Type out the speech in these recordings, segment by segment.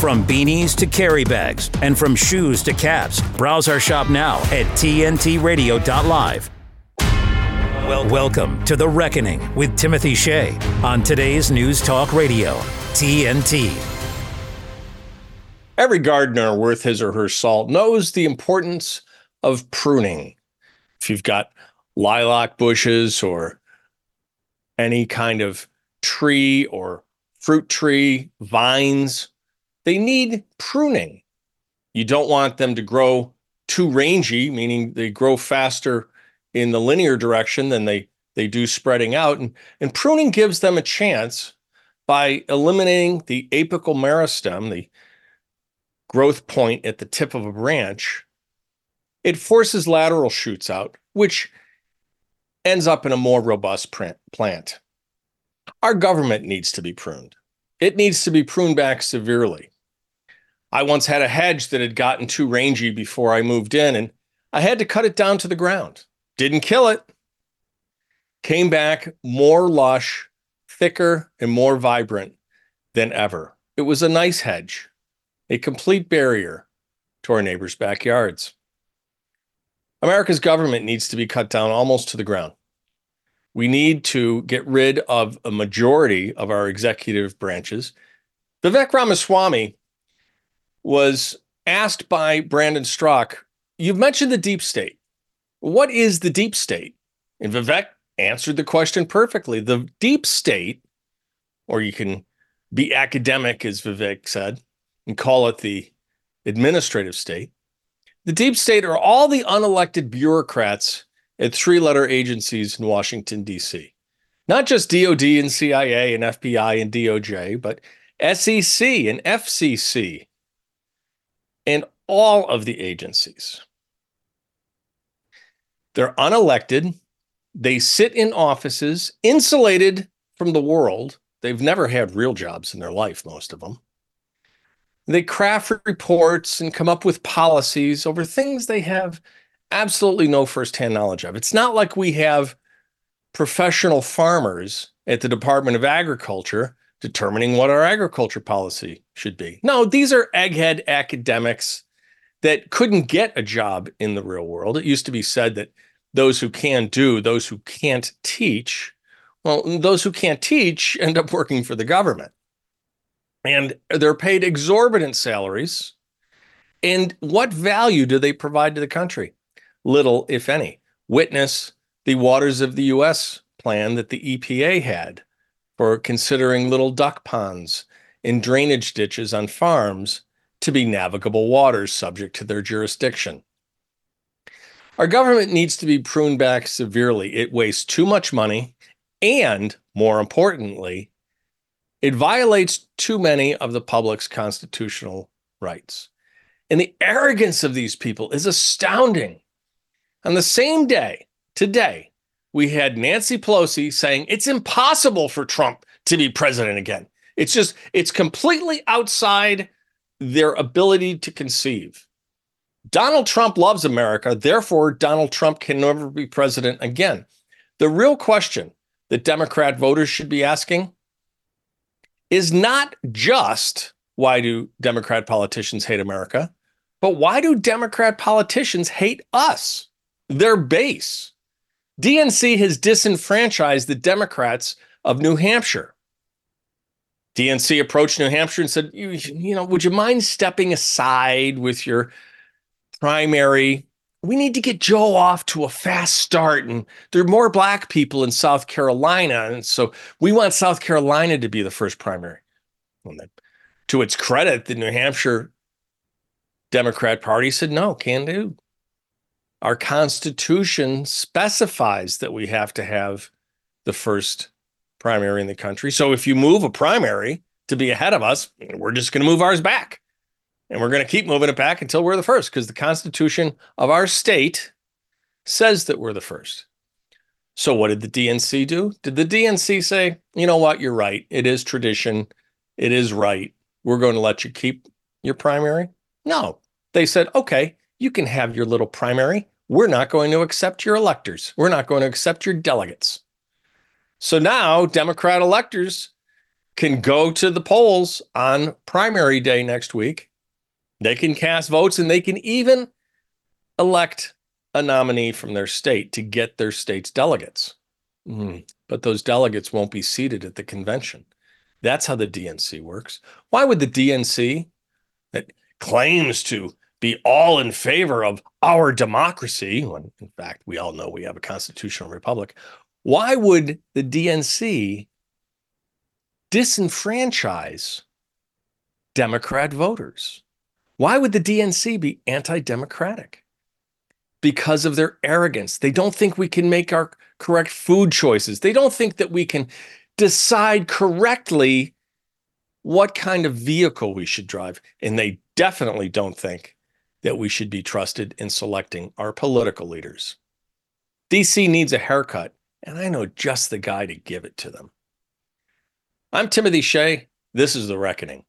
From beanies to carry bags, and from shoes to caps, browse our shop now at tntradio.live. Well, welcome to The Reckoning with Timothy Shea on today's News Talk Radio, TNT. Every gardener worth his or her salt knows the importance of pruning. If you've got lilac bushes or any kind of tree or fruit tree, vines, they need pruning. You don't want them to grow too rangy, meaning they grow faster in the linear direction than they they do spreading out. And, and pruning gives them a chance by eliminating the apical meristem, the growth point at the tip of a branch. It forces lateral shoots out, which ends up in a more robust plant. Our government needs to be pruned. It needs to be pruned back severely. I once had a hedge that had gotten too rangy before I moved in, and I had to cut it down to the ground. Didn't kill it. Came back more lush, thicker, and more vibrant than ever. It was a nice hedge, a complete barrier to our neighbors' backyards. America's government needs to be cut down almost to the ground. We need to get rid of a majority of our executive branches. Vivek Ramaswamy was asked by Brandon Strock, You've mentioned the deep state. What is the deep state? And Vivek answered the question perfectly. The deep state, or you can be academic, as Vivek said, and call it the administrative state. The deep state are all the unelected bureaucrats at three letter agencies in Washington, D.C. Not just DOD and CIA and FBI and DOJ, but SEC and FCC all of the agencies. They're unelected. They sit in offices insulated from the world. They've never had real jobs in their life, most of them. They craft reports and come up with policies over things they have absolutely no firsthand knowledge of. It's not like we have professional farmers at the Department of Agriculture determining what our agriculture policy should be. No, these are egghead academics that couldn't get a job in the real world. It used to be said that those who can do, those who can't teach, well, those who can't teach end up working for the government. And they're paid exorbitant salaries. And what value do they provide to the country? Little, if any. Witness the Waters of the US plan that the EPA had for considering little duck ponds and drainage ditches on farms to be navigable waters subject to their jurisdiction. Our government needs to be pruned back severely. It wastes too much money, and more importantly, it violates too many of the public's constitutional rights. And the arrogance of these people is astounding. On the same day, today, we had Nancy Pelosi saying it's impossible for Trump to be president again. It's just, it's completely outside their ability to conceive. Donald Trump loves America. Therefore, Donald Trump can never be president again. The real question that Democrat voters should be asking is not just why do Democrat politicians hate America, but why do Democrat politicians hate us, their base? DNC has disenfranchised the Democrats of New Hampshire. DNC approached New Hampshire and said, you, you know, would you mind stepping aside with your primary. We need to get Joe off to a fast start. And there are more black people in South Carolina. And so we want South Carolina to be the first primary. Then, to its credit, the New Hampshire Democrat Party said, no, can do. Our Constitution specifies that we have to have the first primary in the country. So if you move a primary to be ahead of us, we're just going to move ours back. And we're going to keep moving it back until we're the first because the Constitution of our state says that we're the first. So, what did the DNC do? Did the DNC say, you know what, you're right. It is tradition. It is right. We're going to let you keep your primary? No. They said, okay, you can have your little primary. We're not going to accept your electors. We're not going to accept your delegates. So now Democrat electors can go to the polls on primary day next week. They can cast votes and they can even elect a nominee from their state to get their state's delegates. Mm, but those delegates won't be seated at the convention. That's how the DNC works. Why would the DNC, that claims to be all in favor of our democracy, when in fact we all know we have a constitutional republic, why would the DNC disenfranchise Democrat voters? Why would the DNC be anti democratic? Because of their arrogance. They don't think we can make our correct food choices. They don't think that we can decide correctly what kind of vehicle we should drive. And they definitely don't think that we should be trusted in selecting our political leaders. DC needs a haircut, and I know just the guy to give it to them. I'm Timothy Shea. This is The Reckoning.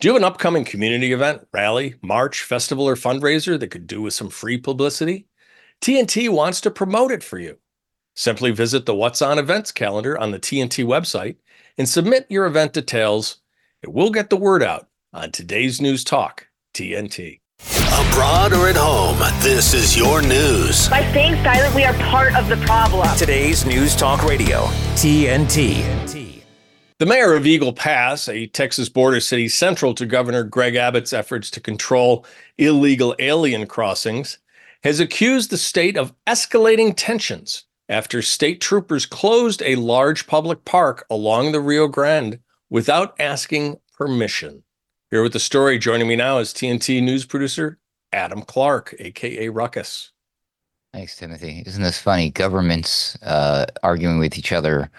Do you have an upcoming community event, rally, march, festival, or fundraiser that could do with some free publicity? TNT wants to promote it for you. Simply visit the What's On events calendar on the TNT website and submit your event details. It will get the word out on today's News Talk, TNT. Abroad or at home, this is your news. By staying silent, we are part of the problem. Today's News Talk Radio, TNT. The mayor of Eagle Pass, a Texas border city central to Governor Greg Abbott's efforts to control illegal alien crossings, has accused the state of escalating tensions after state troopers closed a large public park along the Rio Grande without asking permission. Here with the story, joining me now is TNT news producer Adam Clark, aka Ruckus. Thanks, Timothy. Isn't this funny? Governments uh, arguing with each other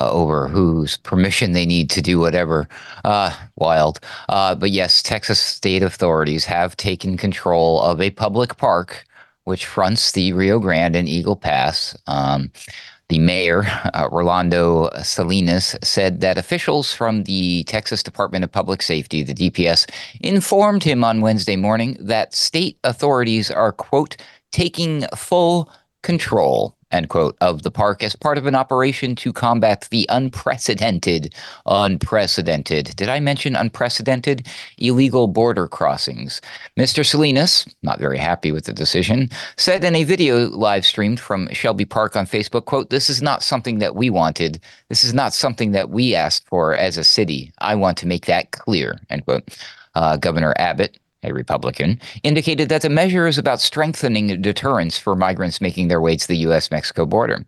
uh, over whose permission they need to do whatever. Uh, wild. Uh, but yes, Texas state authorities have taken control of a public park which fronts the Rio Grande and Eagle Pass. Um, the mayor, uh, Rolando Salinas, said that officials from the Texas Department of Public Safety, the DPS, informed him on Wednesday morning that state authorities are, quote, taking full control end quote, of the park as part of an operation to combat the unprecedented, unprecedented, did I mention unprecedented illegal border crossings? Mr. Salinas, not very happy with the decision, said in a video live streamed from Shelby Park on Facebook, quote, this is not something that we wanted. This is not something that we asked for as a city. I want to make that clear, end quote. Uh, Governor Abbott a Republican, indicated that the measure is about strengthening deterrence for migrants making their way to the U.S. Mexico border.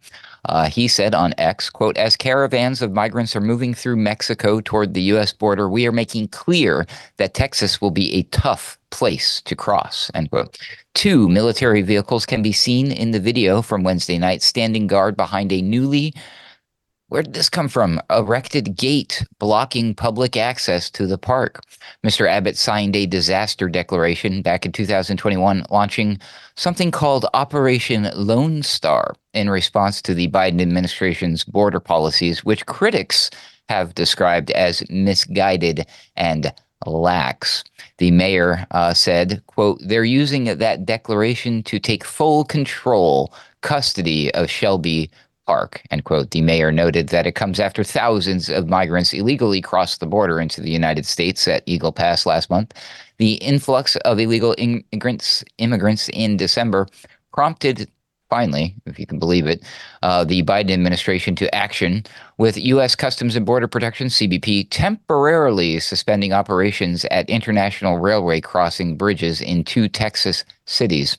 Uh, he said on X, quote, as caravans of migrants are moving through Mexico toward the U.S. border, we are making clear that Texas will be a tough place to cross, end quote. Two military vehicles can be seen in the video from Wednesday night standing guard behind a newly where did this come from? Erected gate blocking public access to the park. Mr. Abbott signed a disaster declaration back in 2021, launching something called Operation Lone Star in response to the Biden administration's border policies, which critics have described as misguided and lax. The mayor uh, said, quote, they're using that declaration to take full control, custody of Shelby Park, end quote. The mayor noted that it comes after thousands of migrants illegally crossed the border into the United States at Eagle Pass last month. The influx of illegal immigrants, immigrants in December prompted, finally, if you can believe it, uh, the Biden administration to action with U.S. Customs and Border Protection, CBP, temporarily suspending operations at international railway crossing bridges in two Texas cities.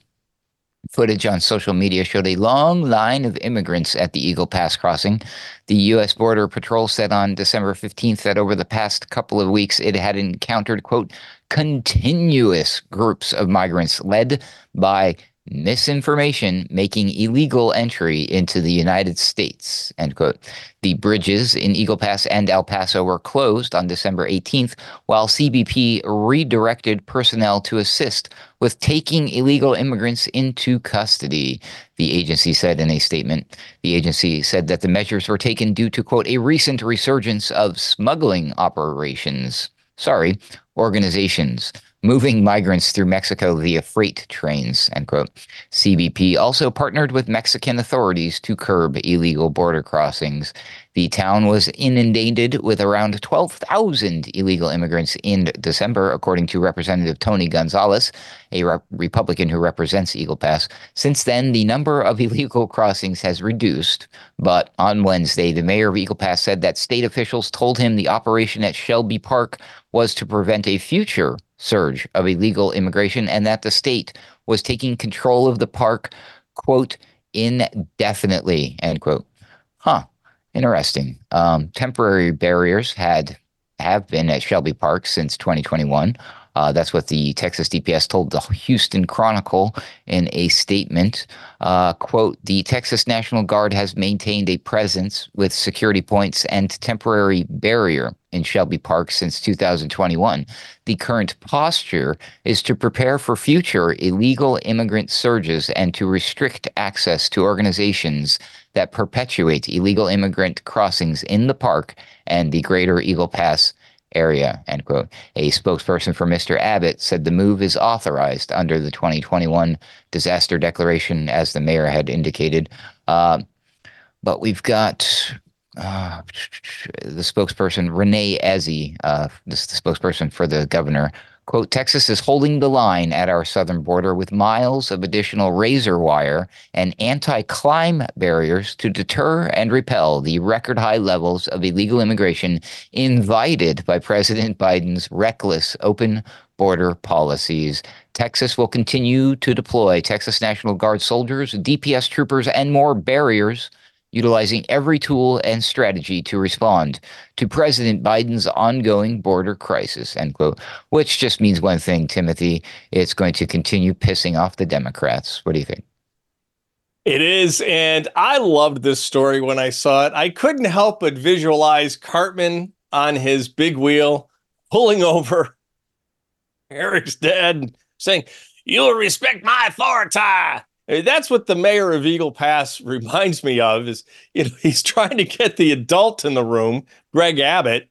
Footage on social media showed a long line of immigrants at the Eagle Pass crossing. The U.S. Border Patrol said on December 15th that over the past couple of weeks it had encountered, quote, continuous groups of migrants led by misinformation making illegal entry into the United States. End quote. The bridges in Eagle Pass and El Paso were closed on December 18th, while CBP redirected personnel to assist with taking illegal immigrants into custody. The agency said in a statement. The agency said that the measures were taken due to, quote, a recent resurgence of smuggling operations. Sorry, organizations moving migrants through Mexico via freight trains, end quote. CBP also partnered with Mexican authorities to curb illegal border crossings. The town was inundated with around 12,000 illegal immigrants in December, according to Representative Tony Gonzalez, a re- Republican who represents Eagle Pass. Since then, the number of illegal crossings has reduced, but on Wednesday, the mayor of Eagle Pass said that state officials told him the operation at Shelby Park was to prevent a future surge of illegal immigration and that the state was taking control of the park, quote, indefinitely, end quote. Huh. Interesting. Um, temporary barriers had have been at Shelby Park since 2021. Uh, that's what the Texas DPS told the Houston Chronicle in a statement. Uh, quote, the Texas National Guard has maintained a presence with security points and temporary barrier in Shelby Park since 2021. The current posture is to prepare for future illegal immigrant surges and to restrict access to organizations that perpetuate illegal immigrant crossings in the park and the greater Eagle Pass area, end quote. A spokesperson for Mr. Abbott said the move is authorized under the 2021 disaster declaration, as the mayor had indicated. Uh, but we've got uh, the spokesperson, Renae Eze, uh, this the spokesperson for the governor, Quote, Texas is holding the line at our southern border with miles of additional razor wire and anti climb barriers to deter and repel the record high levels of illegal immigration invited by President Biden's reckless open border policies. Texas will continue to deploy Texas National Guard soldiers, DPS troopers, and more barriers utilizing every tool and strategy to respond to President Biden's ongoing border crisis, end quote, which just means one thing, Timothy. It's going to continue pissing off the Democrats. What do you think? It is. And I loved this story when I saw it. I couldn't help but visualize Cartman on his big wheel pulling over Eric's dad saying, You'll respect my authority. That's what the mayor of Eagle Pass reminds me of is you know he's trying to get the adult in the room, Greg Abbott,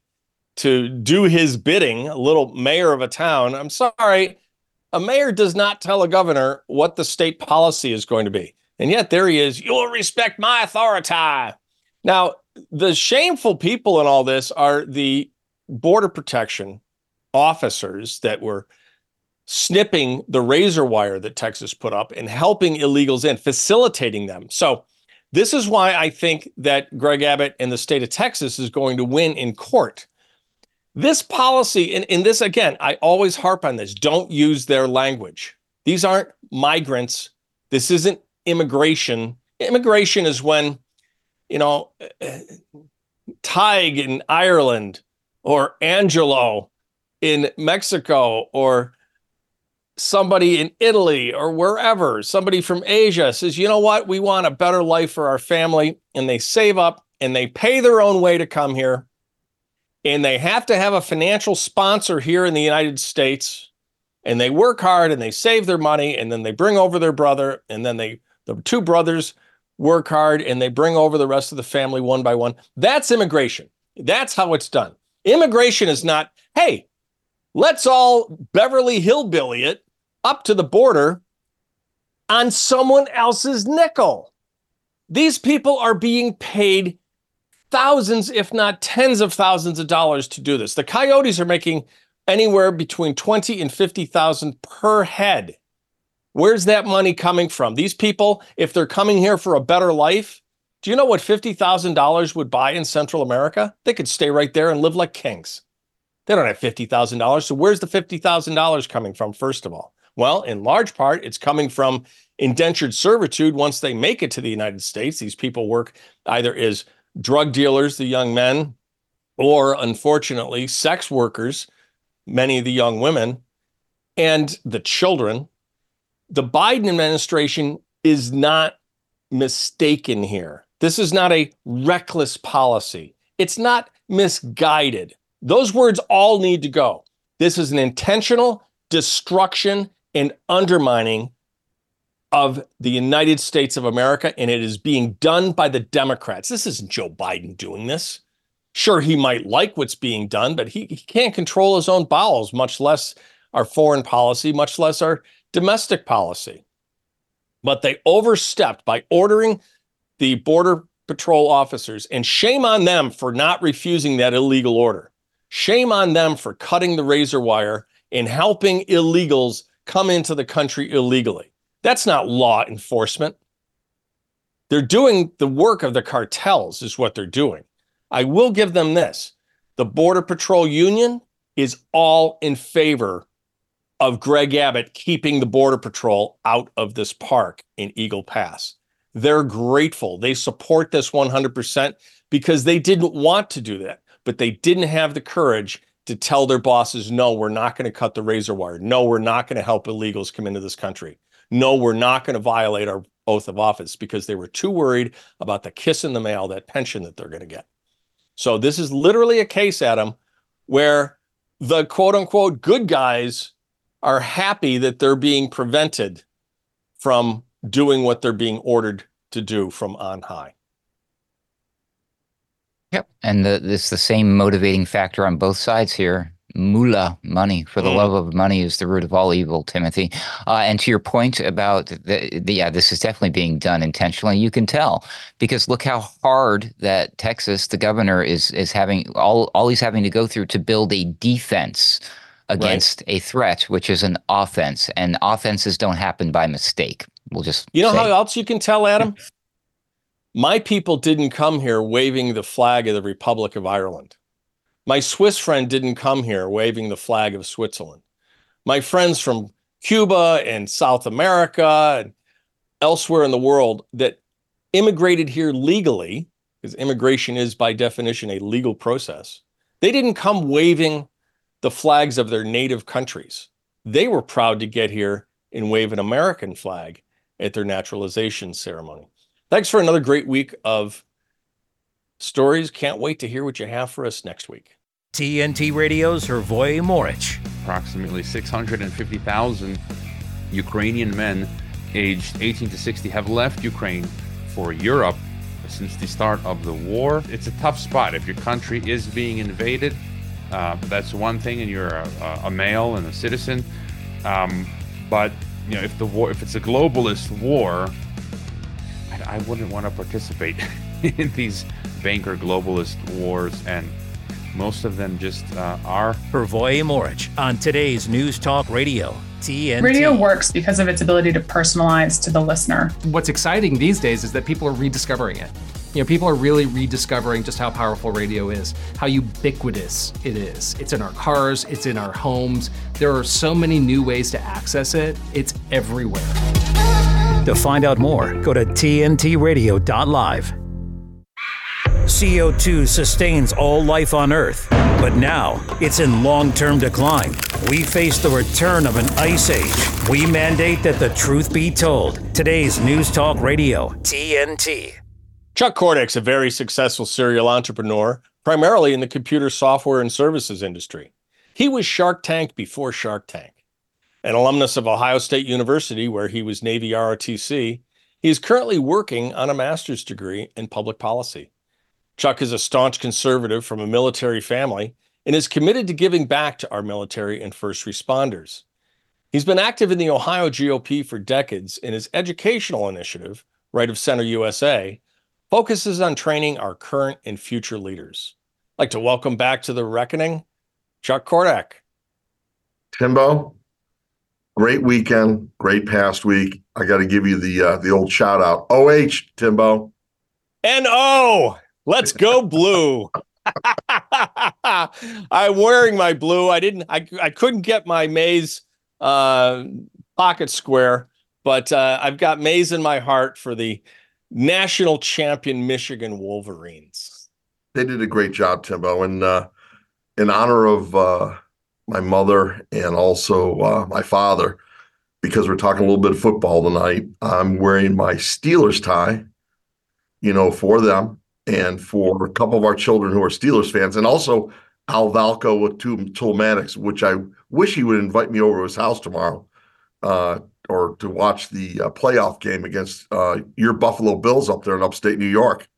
to do his bidding, a little mayor of a town. I'm sorry, a mayor does not tell a governor what the state policy is going to be. And yet there he is, you'll respect my authority. Now, the shameful people in all this are the border protection officers that were snipping the razor wire that Texas put up and helping illegals in, facilitating them. So, this is why I think that Greg Abbott and the state of Texas is going to win in court. This policy, and in this again, I always harp on this don't use their language. These aren't migrants. This isn't immigration. Immigration is when, you know, Tig in Ireland or Angelo in Mexico or somebody in Italy or wherever, somebody from Asia says, you know what, we want a better life for our family, and they save up and they pay their own way to come here, and they have to have a financial sponsor here in the United States, and they work hard and they save their money, and then they bring over their brother, and then they, the two brothers work hard and they bring over the rest of the family one by one. That's immigration. That's how it's done. Immigration is not, hey, Let's all Beverly Hillbilly it up to the border on someone else's nickel. These people are being paid thousands, if not tens of thousands of dollars to do this. The coyotes are making anywhere between 20 and 50,000 per head. Where's that money coming from? These people, if they're coming here for a better life, do you know what $50,000 would buy in Central America? They could stay right there and live like kings. They don't have $50,000. So where's the $50,000 coming from, first of all? Well, in large part, it's coming from indentured servitude once they make it to the United States. These people work either as drug dealers, the young men, or unfortunately, sex workers, many of the young women, and the children. The Biden administration is not mistaken here. This is not a reckless policy. It's not misguided. Those words all need to go. This is an intentional destruction and undermining of the United States of America, and it is being done by the Democrats. This isn't Joe Biden doing this. Sure, he might like what's being done, but he, he can't control his own bowels, much less our foreign policy, much less our domestic policy. But they overstepped by ordering the Border Patrol officers, and shame on them for not refusing that illegal order. Shame on them for cutting the razor wire and helping illegals come into the country illegally. That's not law enforcement. They're doing the work of the cartels, is what they're doing. I will give them this the Border Patrol Union is all in favor of Greg Abbott keeping the Border Patrol out of this park in Eagle Pass. They're grateful. They support this 100% because they didn't want to do that, but they didn't have the courage to tell their bosses, no, we're not going to cut the razor wire. No, we're not going to help illegals come into this country. No, we're not going to violate our oath of office because they were too worried about the kiss in the mail, that pension that they're going to get. So this is literally a case, Adam, where the quote unquote good guys are happy that they're being prevented from doing what they're being ordered to do from on high. Yep. And the, it's the same motivating factor on both sides here. Moolah, money, for the mm. love of money is the root of all evil, Timothy. Uh, and to your point about the, the, yeah, this is definitely being done intentionally. You can tell because look how hard that Texas, the governor, is is having all all he's having to go through to build a defense against right. a threat, which is an offense. And offenses don't happen by mistake. We'll just you know say. how else you can tell, Adam. My people didn't come here waving the flag of the Republic of Ireland. My Swiss friend didn't come here waving the flag of Switzerland. My friends from Cuba and South America and elsewhere in the world that immigrated here legally, because immigration is by definition a legal process, they didn't come waving the flags of their native countries. They were proud to get here and wave an American flag at their naturalization ceremony. Thanks for another great week of stories. Can't wait to hear what you have for us next week. TNT Radio's Hrvoje Moric. Approximately 650,000 Ukrainian men aged 18 to 60 have left Ukraine for Europe since the start of the war. It's a tough spot. If your country is being invaded, uh, that's one thing, and you're a, a male and a citizen. Um, but you know, if the war, if it's a globalist war, I, I wouldn't want to participate in these banker globalist wars, and most of them just uh, are. Hrvoje Moric on today's News Talk Radio. TNT. Radio works because of its ability to personalize to the listener. What's exciting these days is that people are rediscovering it. You know, people are really rediscovering just how powerful radio is, how ubiquitous it is. It's in our cars, it's in our homes. There are so many new ways to access it. It's everywhere. To find out more, go to tntradio.live. CO2 sustains all life on Earth, but now it's in long term decline. We face the return of an ice age. We mandate that the truth be told. Today's News Talk Radio, TNT. Chuck Cordak's a very successful serial entrepreneur, primarily in the computer software and services industry. He was Shark Tank before Shark Tank. An alumnus of Ohio State University, where he was Navy ROTC, he is currently working on a master's degree in public policy. Chuck is a staunch conservative from a military family and is committed to giving back to our military and first responders. He's been active in the Ohio GOP for decades, and his educational initiative, Right of Center USA, focuses on training our current and future leaders. I'd like to welcome back to the reckoning, Chuck Cordak. Timbo, great weekend, great past week. I got to give you the uh, the old shout out. OH, Timbo. And oh, let's go blue. I'm wearing my blue. I didn't. I I couldn't get my Maize uh, pocket square, but uh, I've got Maize in my heart for the national champion Michigan Wolverines. They did a great job, Timbo, and uh, in honor of uh, my mother and also uh, my father, because we're talking a little bit of football tonight. I'm wearing my Steelers tie, you know, for them and for a couple of our children who are Steelers fans, and also Al Valco with two Toolmatics, which I wish he would invite me over to his house tomorrow uh, or to watch the uh, playoff game against uh, your Buffalo Bills up there in upstate New York.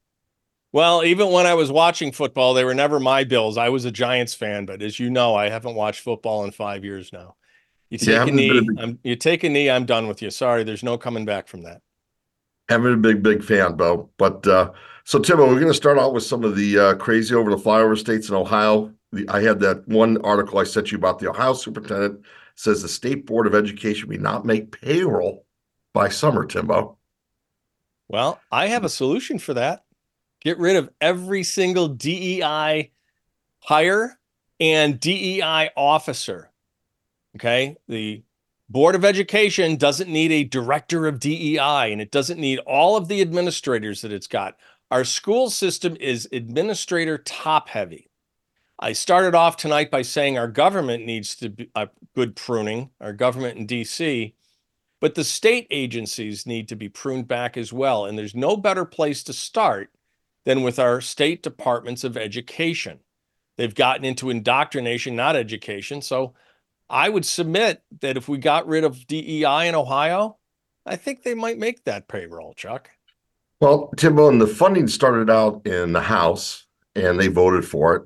Well, even when I was watching football, they were never my Bills. I was a Giants fan, but as you know, I haven't watched football in five years now. You take Yeah, a knee. a big- I'm, you take a knee. I'm done with you. Sorry, there's no coming back from that. Haven't been a big, big fan, Bo. But uh, so, Timo, we're going to start out with some of the uh, crazy over the flyover states in Ohio. The, I had that one article I sent you about the Ohio superintendent says the state board of education may not make payroll by summer. Timbo, Well, I have a solution for that. Get rid of every single DEI hire and DEI officer. Okay. The Board of Education doesn't need a director of DEI and it doesn't need all of the administrators that it's got. Our school system is administrator top heavy. I started off tonight by saying our government needs to be a good pruning, our government in DC. But the state agencies need to be pruned back as well. And there's no better place to start than with our state departments of education. They've gotten into indoctrination, not education. So I would submit that if we got rid of DEI in Ohio, I think they might make that payroll, Chuck. Well, Timbo, and the funding started out in the House and they voted for it.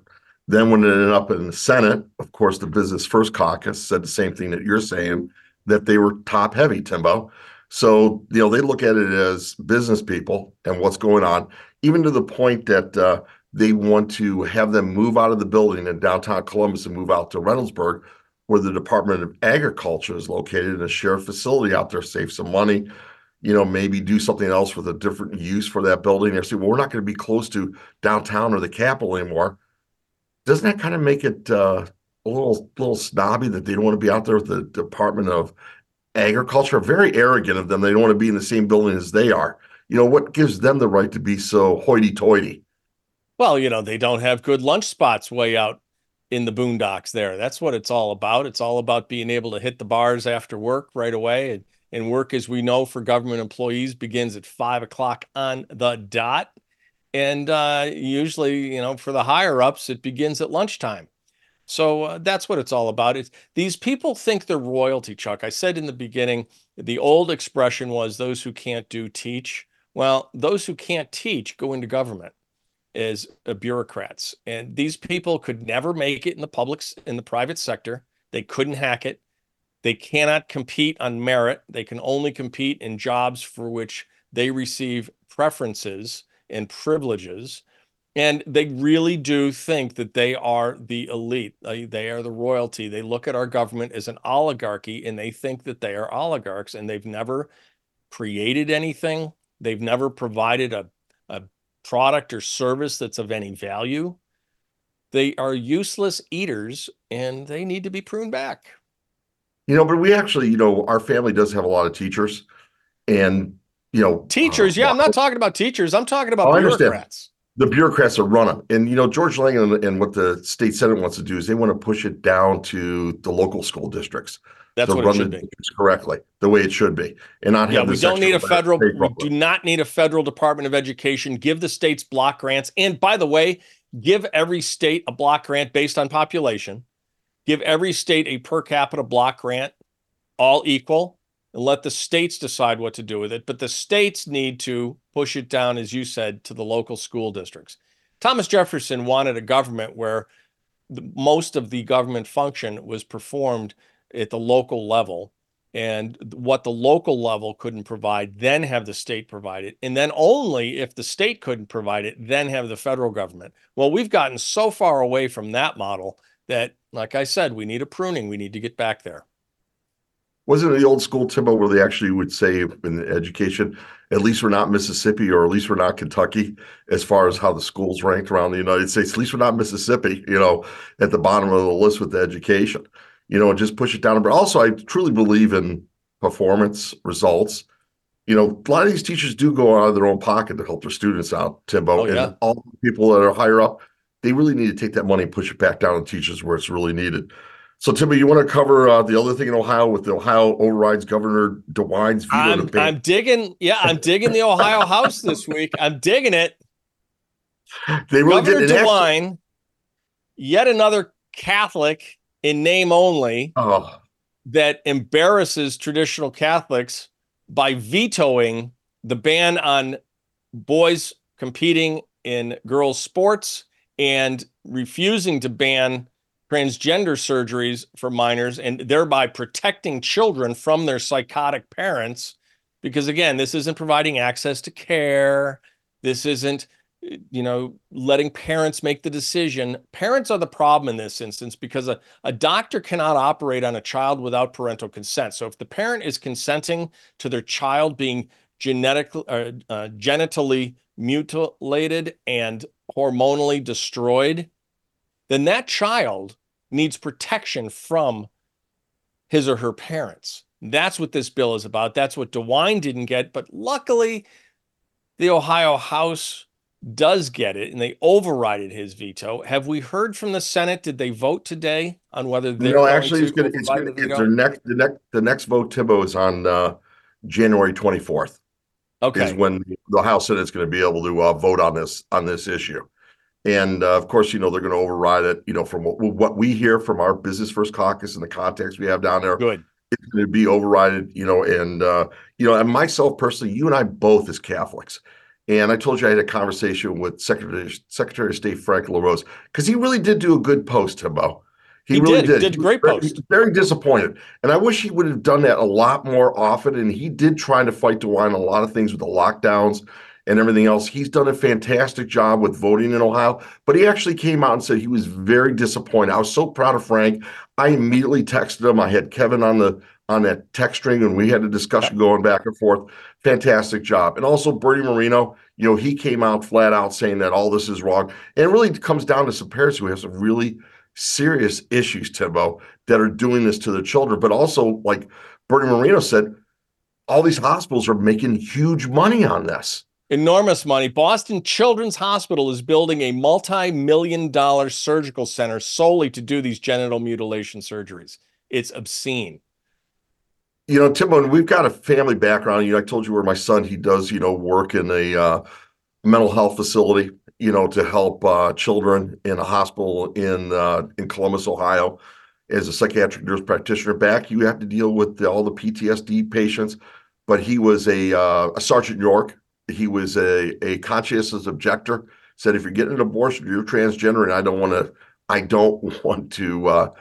Then when it ended up in the Senate, of course, the Business First Caucus said the same thing that you're saying, that they were top heavy, Timbo. So, you know, they look at it as business people and what's going on, even to the point that uh, they want to have them move out of the building in downtown Columbus and move out to Reynoldsburg, where the Department of Agriculture is located in a shared facility out there, save some money you know, maybe do something else with a different use for that building. Or say, well, we're not going to be close to downtown or the Capitol anymore. Doesn't that kind of make it uh, a little little snobby that they don't want to be out there with the Department of Agriculture? Very arrogant of them. They don't want to be in the same building as they are. You know, what gives them the right to be so hoity-toity? Well, you know, they don't have good lunch spots way out in the boondocks there. That's what it's all about. It's all about being able to hit the bars after work right away. And, and work, as we know, for government employees begins at five o'clock on the dot. And uh, usually, you know, for the higher ups, it begins at lunchtime. So uh, that's what it's all about. It's, these people think they're royalty, Chuck. I said in the beginning, the old expression was those who can't do teach. Well, those who can't teach go into government as uh, bureaucrats. And these people could never make it in the public, in the private sector. They couldn't hack it. They cannot compete on merit. They can only compete in jobs for which they receive preferences and privileges. And they really do think that they are the elite. They, they are the royalty. They look at our government as an oligarchy and they think that they are oligarchs and they've never created anything. They've never provided a, a product or service that's of any value. They are useless eaters and they need to be pruned back. You know, but we actually, you know, our family does have a lot of teachers, and you know, Teachers, uh, yeah, I'm not talking about teachers. I'm talking about Oh, I understand. bureaucrats. the bureaucrats are running. And you know, George Lang and, and what the state senate wants to do is they want to push it down to the local school districts That's what it should the be. correctly, the way it should be, and not Yeah, have we don't need a federal, we rubber. do not need a federal Department of Education. Give the states block grants. And by the way, give every state a block grant based on population. Give every state a per capita block grant, all equal, and let the states decide what to do with it. But the states need to push it down, as you said, to the local school districts. Thomas Jefferson wanted a government where the, most of the government function was performed at the local level and what the local level couldn't provide, then have the state provide it. And then only if the state couldn't provide it, then have the federal government. Well, we've gotten so far away from that model that, like I said, we need a pruning. We need to get back there. Wasn't it the old school Timbo where they actually would say in education, at least we're not Mississippi or at least we're not Kentucky as far as how the schools ranked around the United States. At least we're not Mississippi, you know, at the bottom of the list with the education, you know, and just push it down. But also, I truly believe in performance results. You know, a lot of these teachers do go out of their own pocket to help their students out, Timbo. Oh, yeah. And all the people that are higher up, they really need to take that money and push it back down to teachers where it's really needed. So, Timmy, you want to cover uh, the other thing in Ohio with the Ohio overrides Governor DeWine's veto I'm, debate? I'm digging, yeah, I'm digging the Ohio House this week. I'm digging it. they really Governor did. actually- DeWine, yet another Catholic in name only, Oh, that embarrasses traditional Catholics by vetoing the ban on boys competing in girls' sports and refusing to ban transgender surgeries for minors and thereby protecting children from their psychotic parents. Because again, this isn't providing access to care. This isn't, you know, letting parents make the decision. Parents are the problem in this instance because a, a doctor cannot operate on a child without parental consent. So if the parent is consenting to their child being genetically, uh, uh, genitally mutilated and hormonally destroyed, then that child needs protection from his or her parents. That's what this bill is about. That's what DeWine didn't get. But luckily, the Ohio House does get it and they overrided his veto. Have we heard from the Senate? Did they vote today on whether they're no, actually it's gonna it's gonna it's their next the next the next vote Timbo is on uh January 24th. Okay. Is when the House Senate is going to be able to uh, vote on this on this issue. And uh, of course, you know, they're going to override it, you know, from what, what we hear from our Business First Caucus and the context we have down there. Good. It's going to be overrided, you know, and, uh, you know, and myself personally, you and I both as Catholics. And I told you I had a conversation with Secretary Secretary of State Frank LaRose because he really did do a good post, Timbo. He, he really did. did. did great very, post. Very disappointed, and I wish he would have done that a lot more often. And he did try to fight DeWine a lot of things with the lockdowns and everything else. He's done a fantastic job with voting in Ohio, but he actually came out and said he was very disappointed. I was so proud of Frank. I immediately texted him. I had Kevin on the on that text string and we had a discussion going back and forth. Fantastic job. And also Bernie Moreno, you know, he came out flat out saying that all this is wrong. And it really comes down to some parents who have some really serious issues, Timbo, that are doing this to their children. But also, like Bernie Moreno said, all these hospitals are making huge money on this enormous money. Boston Children's Hospital is building a multi million dollar surgical center solely to do these genital mutilation surgeries. It's obscene. You know, Tim, we've got a family background. You know, I told you where my son he does, you know, work in a uh, mental health facility, you know, to help uh, children in a hospital in uh, in Columbus, Ohio. As a psychiatric nurse practitioner, back you have to deal with the, all the PTSD patients. But he was a uh, a Sergeant York, he was a, a conscientious objector said if you're getting an abortion you're transgender and i don't want to i don't want to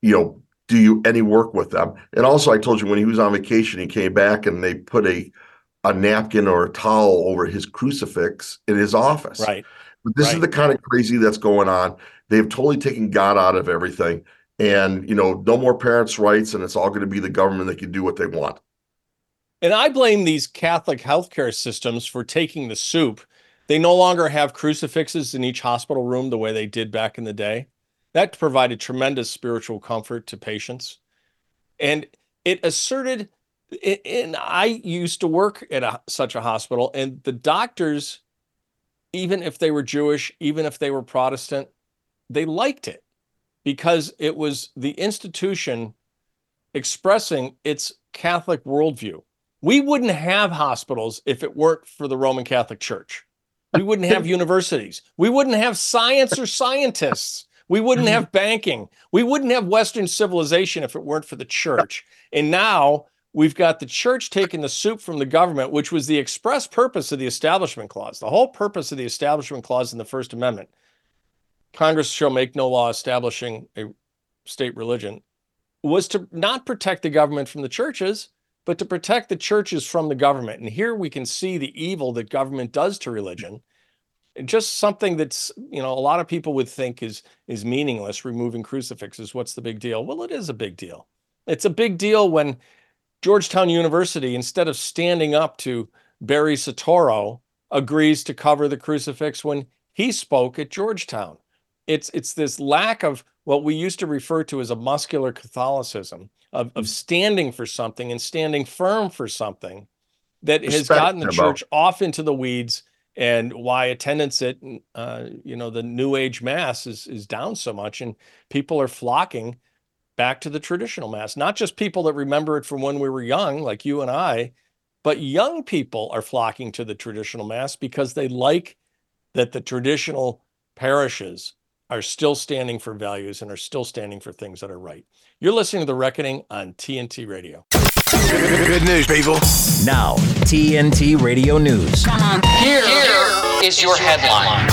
you know do you any work with them and also i told you when he was on vacation he came back and they put a a napkin or a towel over his crucifix in his office right but this right. is the kind of crazy that's going on they've totally taken god out of everything and you know no more parents rights and it's all going to be the government that can do what they want and I blame these Catholic healthcare systems for taking the soup. They no longer have crucifixes in each hospital room the way they did back in the day. That provided tremendous spiritual comfort to patients. And it asserted, and I used to work at a, such a hospital, and the doctors, even if they were Jewish, even if they were Protestant, they liked it because it was the institution expressing its Catholic worldview. We wouldn't have hospitals if it weren't for the Roman Catholic Church. We wouldn't have universities. We wouldn't have science or scientists. We wouldn't mm-hmm. have banking. We wouldn't have Western civilization if it weren't for the church. And now we've got the church taking the soup from the government, which was the express purpose of the Establishment Clause. The whole purpose of the Establishment Clause in the First Amendment Congress shall make no law establishing a state religion was to not protect the government from the churches, but to protect the churches from the government. And here we can see the evil that government does to religion. Just something that's, you know, a lot of people would think is is meaningless, removing crucifixes. What's the big deal? Well, it is a big deal. It's a big deal when Georgetown University, instead of standing up to Barry Soetoro, agrees to cover the crucifix when he spoke at Georgetown. It's it's this lack of what we used to refer to as a muscular Catholicism of, of mm-hmm. standing for something and standing firm for something that Respect has gotten the church off into the weeds and why attendance at uh, you know the new age mass is is down so much and people are flocking back to the traditional mass not just people that remember it from when we were young like you and I but young people are flocking to the traditional mass because they like that the traditional parishes are still standing for values and are still standing for things that are right. You're listening to The Reckoning on TNT Radio. Good news, people. Now, TNT Radio News. Here, here is your headline.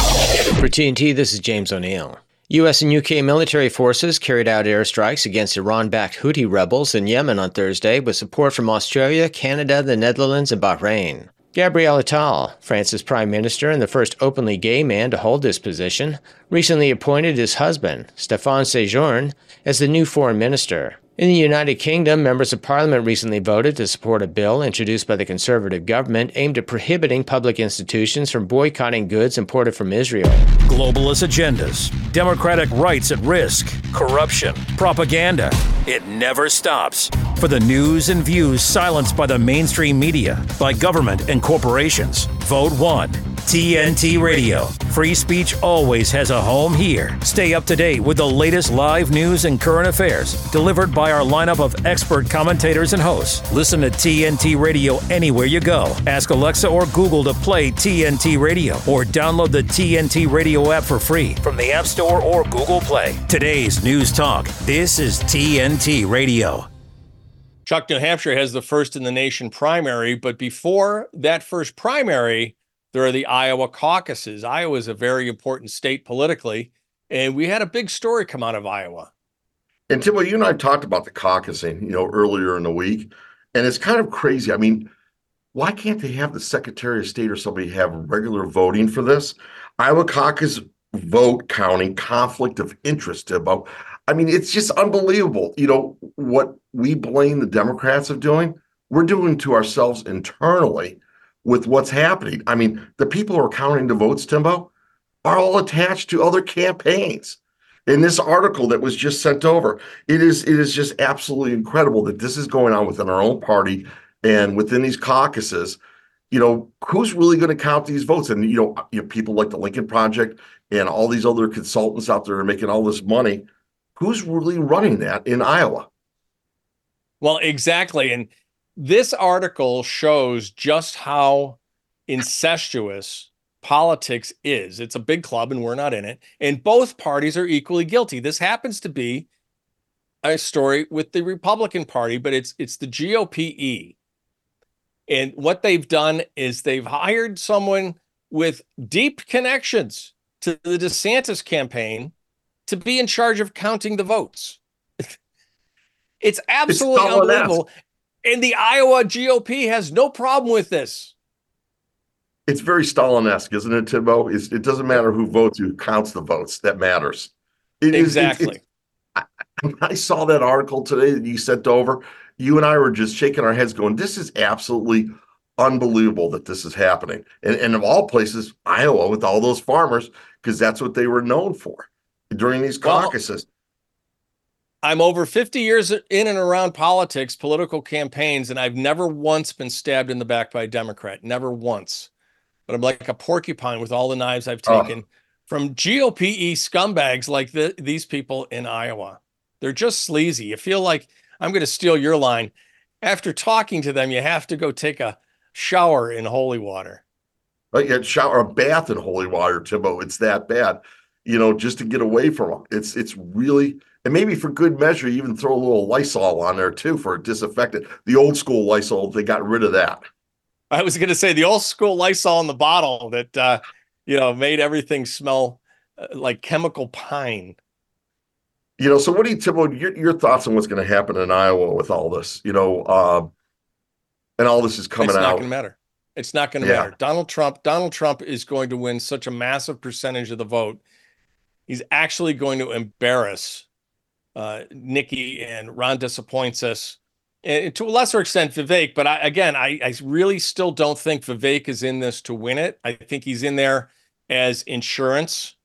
For TNT, this is James O'Neill. U.S. and U.K. military forces carried out airstrikes against Iran backed Houthi rebels in Yemen on Thursday with support from Australia, Canada, the Netherlands, and Bahrain. Gabriel Attal, France's prime minister and the first openly gay man to hold this position, recently appointed his husband, Stéphane Séjourné, as the new foreign minister. In the United Kingdom, members of parliament recently voted to support a bill introduced by the Conservative government aimed at prohibiting public institutions from boycotting goods imported from Israel. Globalist agendas, democratic rights at risk, corruption, propaganda. It never stops. For the news and views silenced by the mainstream media, by government and corporations, vote one. TNT Radio. Free speech always has a home here. Stay up to date with the latest live news and current affairs delivered by our lineup of expert commentators and hosts. Listen to TNT Radio anywhere you go. Ask Alexa or Google to play TNT Radio or download the TNT Radio app for free from the App Store or Google Play. Today's News Talk. This is TNT Radio. Chuck, New Hampshire has the first in the nation primary, but before that first primary, there are the Iowa caucuses. Iowa is a very important state politically, and we had a big story come out of Iowa. And Timbo, you and I talked about the caucusing, you know, earlier in the week, and it's kind of crazy. I mean, why can't they have the Secretary of State or somebody have regular voting for this? Iowa caucus vote counting conflict of interest, Timbo. I mean, it's just unbelievable. You know, what we blame the Democrats of doing, we're doing to ourselves internally with what's happening. I mean, the people who are counting the votes, Timbo, are all attached to other campaigns. In this article that was just sent over, it is it is just absolutely incredible that this is going on within our own party and within these caucuses. You know, who's really going to count these votes? And you know, you know, people like the Lincoln Project and all these other consultants out there are making all this money. Who's really running that in Iowa? Well, exactly. And this article shows just how incestuous politics is. It's a big club and we're not in it. And both parties are equally guilty. This happens to be a story with the Republican Party, but it's it's the GOPE. And what they've done is they've hired someone with deep connections to the DeSantis campaign to be in charge of counting the votes. it's absolutely it's unbelievable. And the Iowa GOP has no problem with this. It's very Stalin-esque, isn't it, Timbo? It's, it doesn't matter who votes, who counts the votes. That matters. It exactly. Is, it, I, I saw that article today that you sent over. You and I were just shaking our heads, going, "This is absolutely unbelievable that this is happening." And, and of all places, Iowa, with all those farmers, because that's what they were known for during these caucuses. I'm over 50 years in and around politics, political campaigns, and I've never once been stabbed in the back by a Democrat. Never once. But I'm like a porcupine with all the knives I've oh. taken oh. from GOPE scumbags like the, these people in Iowa. They're just sleazy. You feel like I'm going to steal your line. After talking to them, you have to go take a shower in holy water. Oh, like a shower, a bath in holy water, Timbo. It's that bad, you know, just to get away from them. It's it's really and maybe for good measure, even throw a little Lysol on there too for disinfectant. The old school Lysol, they got rid of that. I was going to say the old school Lysol in the bottle that uh, you know made everything smell uh, like chemical pine. You know, so what do you, Timbo? Your, your thoughts on what's going to happen in Iowa with all this? You know, uh, and all this is coming it's out. It's not going to matter. It's not going to yeah. matter. Donald Trump. Donald Trump is going to win such a massive percentage of the vote. He's actually going to embarrass uh, Nikki and Ron disappoints us, and to a lesser extent Vivek. But I, again, I, I really still don't think Vivek is in this to win it. I think he's in there as insurance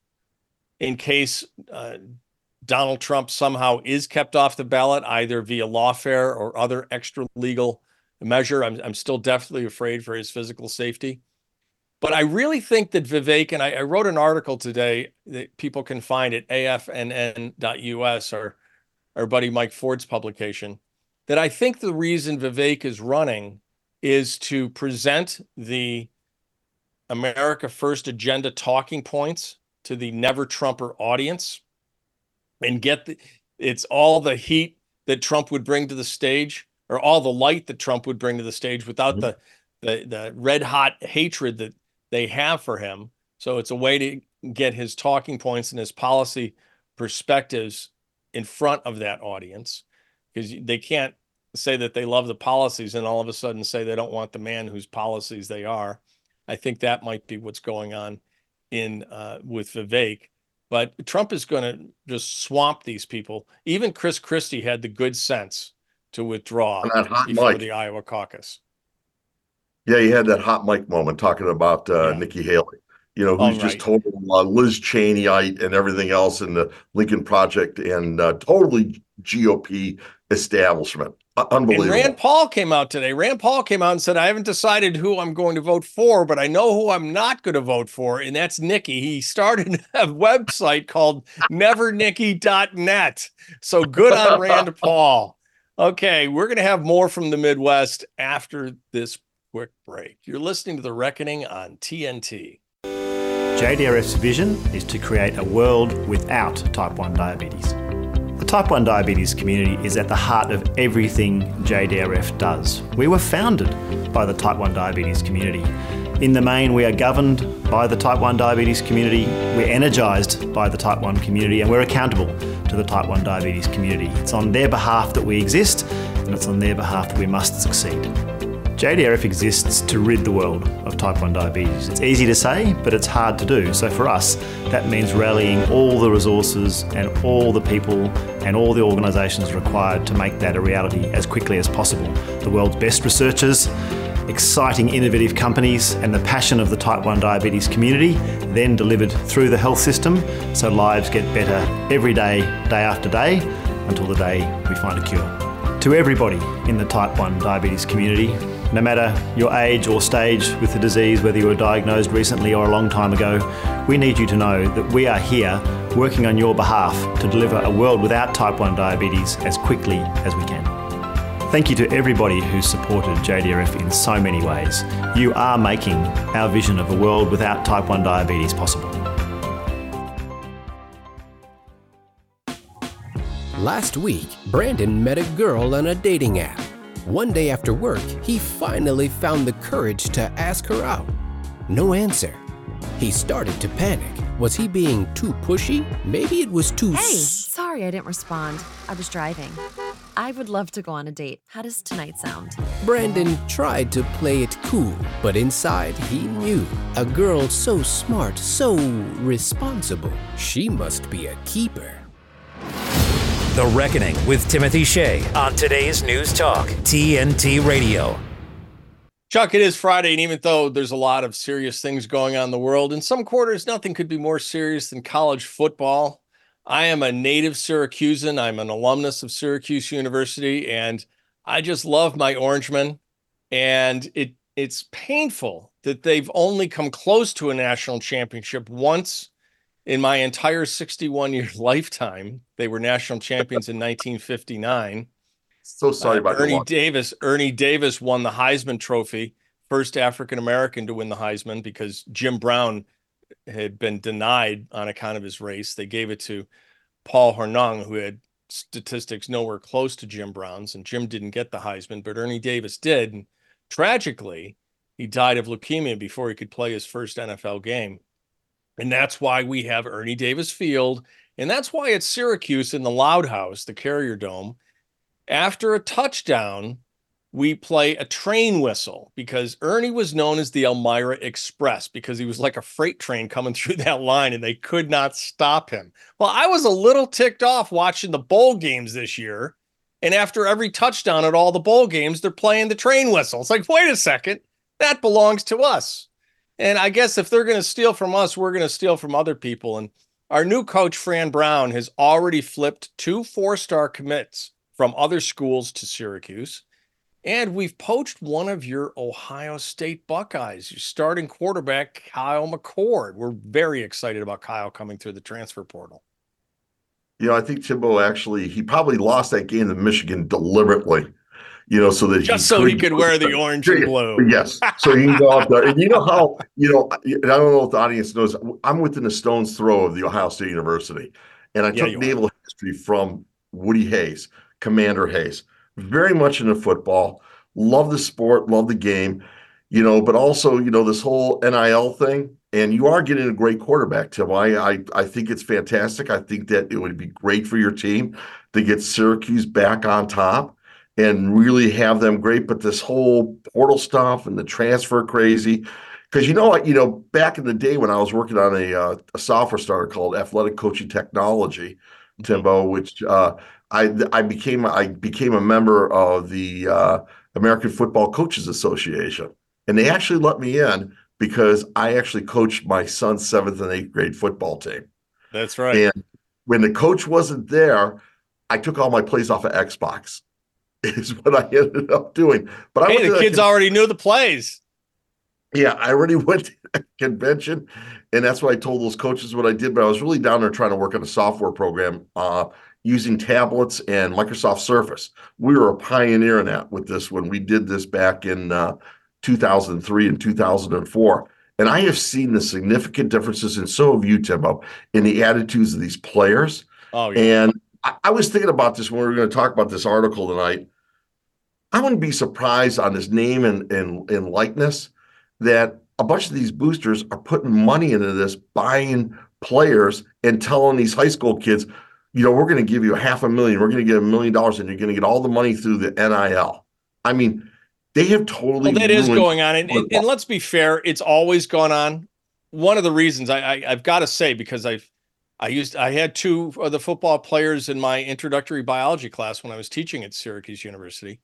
in case uh, Donald Trump somehow is kept off the ballot, either via lawfare or other extra legal measure. I'm, I'm still definitely afraid for his physical safety. But I really think that Vivek, and I, I, wrote an article today that people can find at afnn.us or our buddy Mike Ford's publication, that I think the reason Vivek is running is to present the America First agenda talking points to the never Trumper audience and get the, it's all the heat that Trump would bring to the stage or all the light that Trump would bring to the stage without mm-hmm. the the the red hot hatred that they have for him. So it's a way to get his talking points and his policy perspectives in front of that audience because they can't say that they love the policies and all of a sudden say they don't want the man whose policies they are. I think that might be what's going on in uh, with Vivek. But Trump is going to just swamp these people. Even Chris Christie had the good sense to withdraw before mic. the Iowa caucus. Yeah, he had that hot mic moment talking about uh, Yeah. Nikki Haley. You know, who's just right. total uh, Liz Cheneyite and everything else in the Lincoln Project and uh, totally GOP establishment. Uh, And unbelievable. Rand Paul came out today. Rand Paul came out and said, I haven't decided who I'm going to vote for, but I know who I'm not going to vote for, and that's Nikki. He started a website called nevernikki.net. So good on Rand Paul. Okay, we're going to have more from the Midwest after this quick break. You're listening to The Reckoning on TNT. JDRF's vision is to create a world without type 1 diabetes. The type 1 diabetes community is at the heart of everything JDRF does. We were founded by the type 1 diabetes community. In the main, we are governed by the type 1 diabetes community, we're energised by the type 1 community, and we're accountable to the type 1 diabetes community. It's on their behalf that we exist, and it's on their behalf that we must succeed. JDRF exists to rid the world of type 1 diabetes. It's easy to say, but it's hard to do. So for us, that means rallying all the resources and all the people and all the organisations required to make that a reality as quickly as possible. The world's best researchers, exciting innovative companies, and the passion of the type 1 diabetes community, then delivered through the health system so lives get better every day, day after day, until the day we find a cure. To everybody in the type 1 diabetes community, no matter your age or stage with the disease, whether you were diagnosed recently or a long time ago, we need you to know that we are here working on your behalf to deliver a world without type 1 diabetes as quickly as we can. Thank you to everybody who's supported JDRF in so many ways. You are making our vision of a world without type 1 diabetes possible. Last week, Brandon met a girl on a dating app. One day after work, he finally found the courage to ask her out. No answer. He started to panic. Was he being too pushy? Maybe it was too. Hey, sorry I didn't respond. I was driving. I would love to go on a date. How does tonight sound? Brandon tried to play it cool, but inside he knew a girl so smart, so responsible. She must be a keeper. The Reckoning with Timothy Shea on today's News Talk, TNT Radio. Chuck, it is Friday, and even though there's a lot of serious things going on in the world, in some quarters, nothing could be more serious than college football. I am a native Syracusan. I'm an alumnus of Syracuse University, and I just love my Orangemen. And it it's painful that they've only come close to a national championship once in my entire 61 year lifetime. They were national champions in 1959. So sorry Uh, about Ernie. Davis. Ernie Davis won the Heisman Trophy, first African American to win the Heisman because Jim Brown had been denied on account of his race. They gave it to Paul Hornung, who had statistics nowhere close to Jim Brown's, and Jim didn't get the Heisman, but Ernie Davis did. And tragically, he died of leukemia before he could play his first NFL game. And that's why we have Ernie Davis Field. And that's why it's Syracuse in the Loud House, the Carrier Dome. After a touchdown, we play a train whistle because Ernie was known as the Elmira Express because he was like a freight train coming through that line and they could not stop him. Well, I was a little ticked off watching the bowl games this year. And after every touchdown at all the bowl games, they're playing the train whistle. It's like, wait a second, that belongs to us. And I guess if they're going to steal from us, we're going to steal from other people. And our new coach, Fran Brown, has already flipped two four star commits from other schools to Syracuse. And we've poached one of your Ohio State Buckeyes, your starting quarterback, Kyle McCord. We're very excited about Kyle coming through the transfer portal. You know, I think Timbo actually he probably lost that game to Michigan deliberately. You know, so that Just so he couldn't- could wear the orange and blue. Yes, so he can go out there, and you know how you know. I don't know if the audience knows. I'm within a stone's throw of the Ohio State University, and I Yeah, took you are. naval history from Woody Hayes, Commander Hayes. Very much into football. Love the sport. Love the game. You know, but also you know this whole NIL thing. and you are getting a great quarterback, Tim. I, I I think it's fantastic. I think that it would be great for your team to get Syracuse back on top and really have them great. But this whole portal stuff and the transfer crazy, because you know what, you know, back in the day when I was working on a, uh, a software startup called Athletic Coaching Technology, Timbo, which uh, I I became I became a member of the uh, American Football Coaches Association, and they actually let me in because I actually coached my son's seventh and eighth grade football team. That's right. And when the coach wasn't there, I took all my plays off of Xbox. Is what I ended up doing. But I hey, the kids con- already knew the plays. yeah, I already went to that convention, and that's why I told those coaches what I did. But I was really down there trying to work on a software program uh, using tablets and Microsoft Surface. We were a pioneer in that with this when we did this back in uh, 2003 and 2004. And I have seen the significant differences, and so have you, Timbo, in the attitudes of these players. Oh, yeah. And I, I was thinking about this when we were going to talk about this article tonight. I wouldn't be surprised on his name and, and, and likeness that a bunch of these boosters are putting money into this, buying players and telling these high school kids, you know, we're going to give you a half a million, we're going to get a million dollars, and you're going to get all the money through the NIL. I mean, they have totally. Well, that is going on, and, and, and let's be fair, it's always gone on. One of the reasons I, I I've got to say because I've I used I had two of the football players in my introductory biology class when I was teaching at Syracuse University.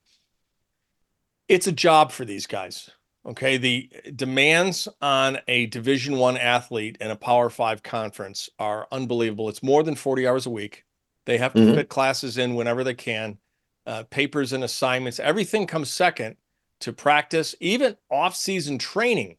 It's a job for these guys. Okay, the demands on a Division One athlete in a Power Five conference are unbelievable. It's more than forty hours a week. They have to Mhm. fit classes in whenever they can. Uh, papers and assignments, everything comes second to practice, even off-season training.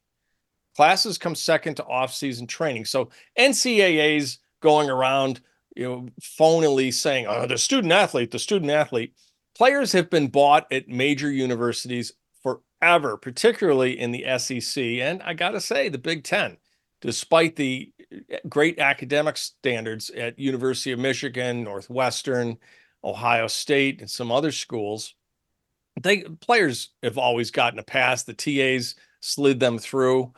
Classes come second to off-season training. So NCAA's going around, you know, phonily saying, "Oh, the student athlete, the student athlete." Players have been bought at major universities forever, particularly in the SEC, and I got to say, the Big Ten. Despite the eh, great academic standards at University of Michigan, Northwestern, Ohio State, and some other schools, they players have always gotten a pass. The TAs slid them through,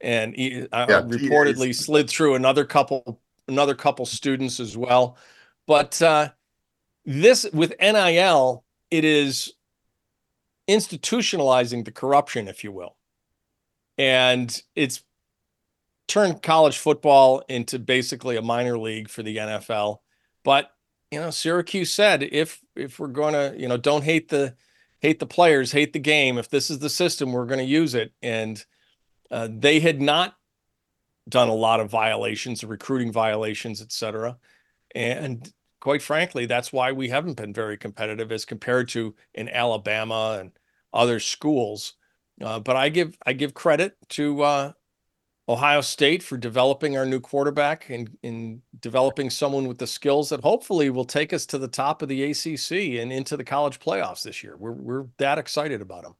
and uh, Yeah, reportedly TAs. slid through another couple another couple students as well. But uh, this with NIL, it is institutionalizing the corruption, if you will, and it's turned college football into basically a minor league for the NFL. But you know, Syracuse said if if we're to, you know, don't hate the hate the players, hate the game. If this is the system, we're going to use it. And uh, they had not done a lot of violations, recruiting violations, et cetera. And quite frankly, that's why we haven't been very competitive as compared to in Alabama and other schools. Uh, but I give I give credit to uh, Ohio State for developing our new quarterback and in developing someone with the skills that hopefully will take us to the top of the ACC and into the college playoffs this year. We're we're that excited about him.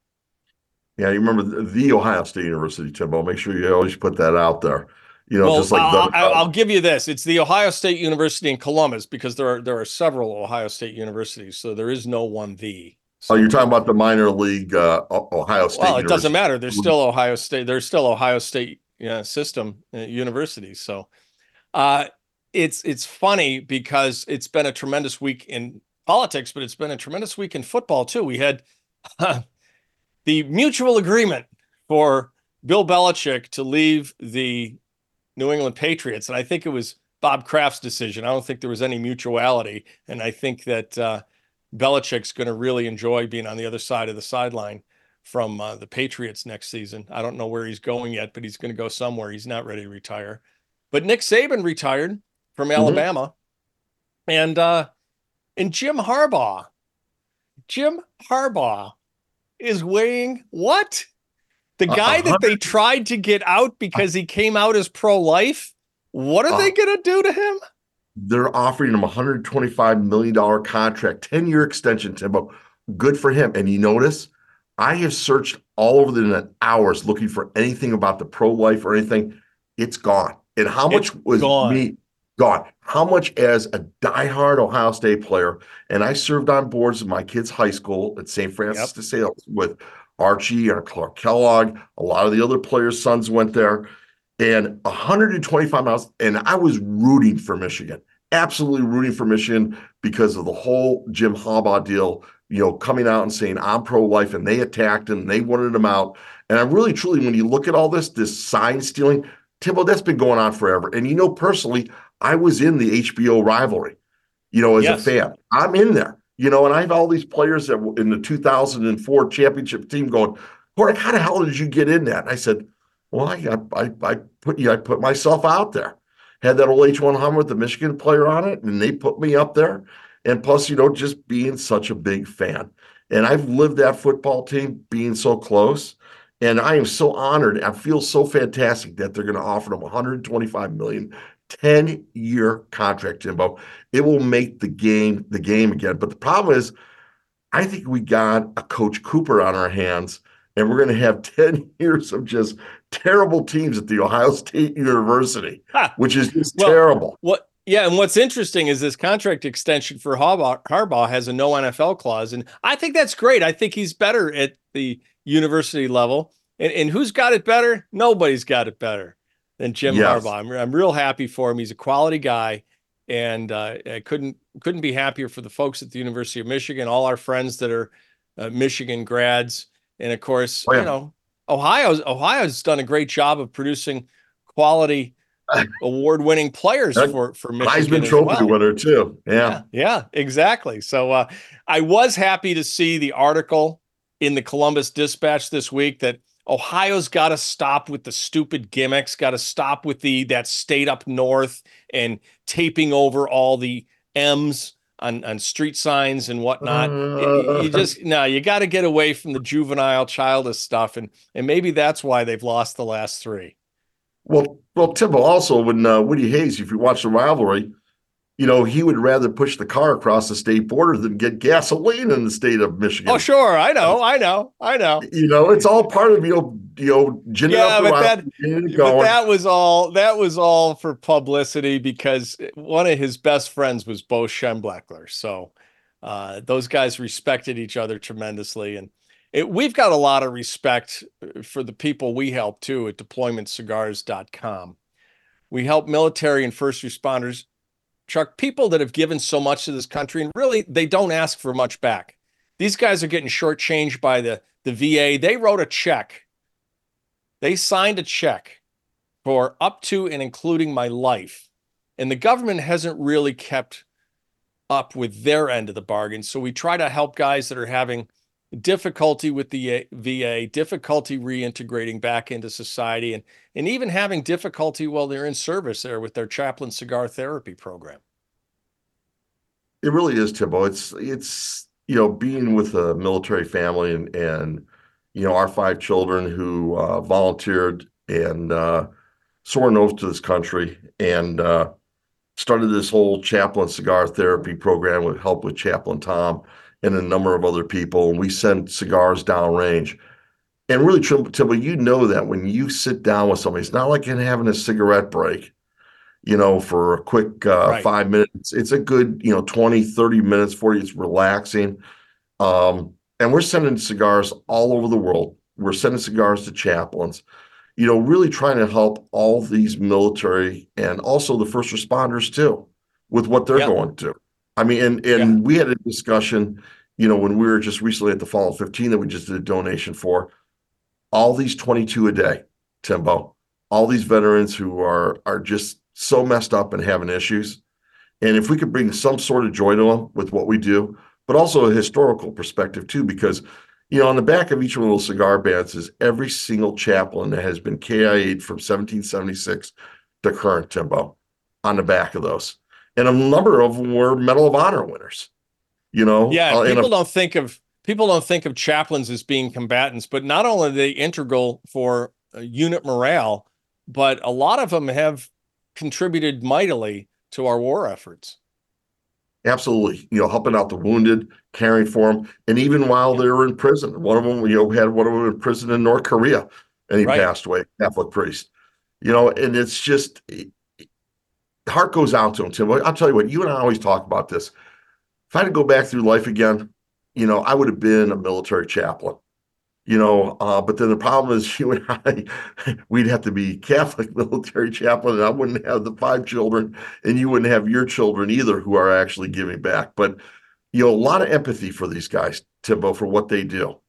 Yeah, you remember the, the Ohio State University, Timbo. Make sure you always put that out there. You know, well, just like I'll, the, I'll, I'll give you this: it's the Ohio State University in Columbus because there are there are several Ohio State universities, so there is no one the. oh, you're talking about the minor league uh, Ohio State. Well, it doesn't matter. There's still Ohio State. There's still Ohio State yeah, system uh, universities. So, uh, it's it's funny because it's been a tremendous week in politics, but it's been a tremendous week in football too. We had the mutual agreement for Bill Belichick to leave the New England Patriots, and I think it was Bob Kraft's decision. I don't think there was any mutuality, and I think that uh, Belichick's going to really enjoy being on the other side of the sideline from uh, the Patriots next season. I don't know where he's going yet, but he's going to go somewhere. He's not ready to retire. But Nick Saban retired from Alabama, and uh, and Jim Harbaugh, Jim Harbaugh is weighing what? The guy a that they tried to get out because he came out as pro-life. What are they Uh, going to do to him? They're offering him a $125 million contract, 10 year extension, Timbo. Good for him. And you notice, I have searched all over the internet hours looking for anything about the pro life or anything. It's gone. And how much It's was gone. me gone? How much as a diehard Ohio State player, and I served on boards of my kids' high school at St. Francis de Sales with Archie and Clark Kellogg. A lot of the other players' sons went there. and 125 miles. And I was rooting for Michigan, absolutely rooting for Michigan because of the whole Jim Harbaugh deal, you know, coming out and saying, I'm pro life. And they attacked him, they wanted him out. And I'm really, truly, when you look at all this, this sign stealing, Timbo, that's been going on forever. And you know, personally, I was in the HBO rivalry, you know, as yes. a fan. I'm in there, you know, and I have all these players that were in the 2004 championship team going, Hornick, how the hell did you get in that? And I said, well, I, I, I put you, I put myself out there. Had that old H1 Hummer with the Michigan player on it, and they put me up there. And plus, you know, just being such a big fan. And I've lived that football team being so close. And I am so honored. I feel so fantastic that they're going to offer them 125 million 10 year contract, Timbo. It will make the game the game again. But the problem is, I think we got a Coach Cooper on our hands, and we're going to have 10 years of just terrible teams at the Ohio State University, which is just well, terrible. What? Yeah, and what's interesting is this contract extension for Harbaugh, Harbaugh has a no NFL clause, and I think that's great. I think he's better at the university level. And, and who's got it better? Nobody's got it better than Jim yes. Harbaugh. I'm, I'm real happy for him. He's a quality guy, and uh, I couldn't couldn't be happier for the folks at the University of Michigan, all our friends that are uh, Michigan grads, and of course, oh, yeah. you know, Ohio's Ohio's done a great job of producing quality award-winning players for for Michigan. Heisman Trophy well. winner too. Yeah. yeah, yeah, exactly. So uh, I was happy to see the article in the Columbus Dispatch this week that Ohio's got to stop with the stupid gimmicks, got to stop with the that state up north and taping over all the M's on, on street signs and whatnot. Uh, you just no, you got to get away from the juvenile, childish stuff, and and maybe that's why they've lost the last three. Well, well, Timbo also when uh, Woody Hayes, if you watch the rivalry, you know, he would rather push the car across the state border than get gasoline in the state of Michigan. Oh, sure, I know, I know, I know. You know, it's all part of you know, you know, yeah, but that, but that was all that was all for publicity because one of his best friends was Bo Schembechler, so uh, those guys respected each other tremendously, and it, we've got a lot of respect uh, for the people we help too at deploymentcigars.com. We help military and first responders Chuck, people that have given so much to this country and really they don't ask for much back. These guys are getting shortchanged by the, the VA. They wrote a check. They signed a check for up to and including my life. And the government hasn't really kept up with their end of the bargain. So we try to help guys that are having difficulty with the VA, difficulty reintegrating back into society, and and even having difficulty while they're in service there with their chaplain cigar therapy program. It really is, Timbo. It's it's you know being with a military family and and you know our five children who uh, volunteered and uh, swore an oath to this country and uh, started this whole chaplain cigar therapy program with help with Chaplain Tom and a number of other people, and we send cigars downrange. And really, Timbo, you know that when you sit down with somebody, it's not like having a cigarette break, you know, for a quick uh, right. five minutes. It's a good, you know, 20, 30 minutes for you. It's relaxing. Um, and we're sending cigars all over the world. We're sending cigars to chaplains, you know, really trying to help all these military and also the first responders too with what they're going to. I mean, and and yeah. we had a discussion, you know, when we were just recently at the Fall of 15 that we just did a donation for. All these 22 a day, Timbo, all these veterans who are are just so messed up and having issues. And if we could bring some sort of joy to them with what we do, but also a historical perspective too, because you know, on the back of each one of those cigar bands is every single chaplain that has been KIA'd from 1776 to current Timbo on the back of those and a number of them were Medal of Honor winners. You know, yeah. Uh, people a, don't think of people don't think of chaplains as being combatants, but not only are they integral for uh, unit morale, but a lot of them have contributed mightily to our war efforts. Absolutely, you know, helping out the wounded, caring for them, and even while they were in prison, one of them, you know, had one of them in prison in North Korea, and he right. passed away, Catholic priest. You know, and it's just heart goes out to him, Tim. I'll tell you what, you and I always talk about this. If I had to go back through life again, you know, I would have been a military chaplain. you know. Uh, but then the problem is, you and I, we'd have to be Catholic military chaplain, and I wouldn't have the five children, and you wouldn't have your children either, who are actually giving back. But you know, a lot of empathy for these guys, Timbo, for what they do.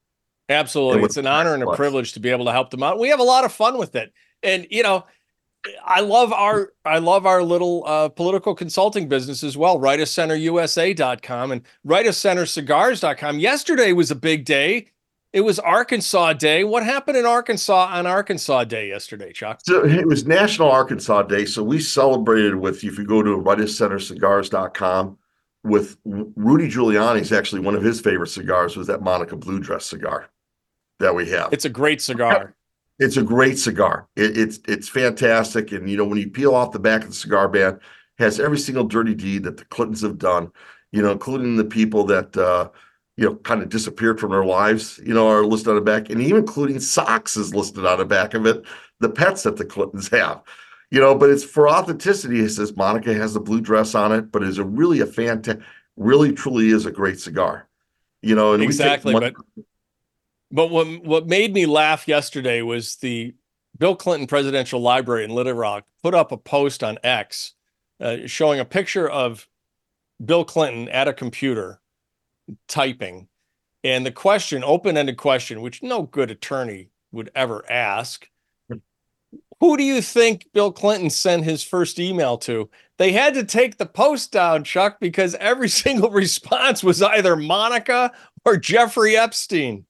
Absolutely, it's an honor and a privilege to be able to help them out. We have a lot of fun with it, and you know. I love our I love our little uh, political consulting business as well. Right of centerusa.com and right of cigars.com. Yesterday was a big day. It was Arkansas Day. What happened in Arkansas on Arkansas Day yesterday, Chuck? So it was National Arkansas Day. So we celebrated with if you go to right of cigars.com with Rudy Giuliani's actually one of his favorite cigars was that Monica Blue Dress cigar that we have. It's a great cigar. It's a great cigar. It, it's it's fantastic, and you know when you peel off the back of the cigar band, has every single dirty deed that the Clintons have done. You know, including the people that uh, you know kind of disappeared from their lives. You know, are listed on the back, and even including socks is listed on the back of it. The pets that the Clintons have. You know, but it's for authenticity. It says Monica has the blue dress on it, but is a really a fantastic, really truly is a great cigar. You know, and exactly, but but what what made me laugh yesterday was the Bill Clinton Presidential Library in Little Rock put up a post on X uh, showing a picture of Bill Clinton at a computer typing, and the question, open-ended question, which no good attorney would ever ask. Who do you think Bill Clinton sent his first email to? They had to take the post down, Chuck, because every single response was either Monica or Jeffrey Epstein.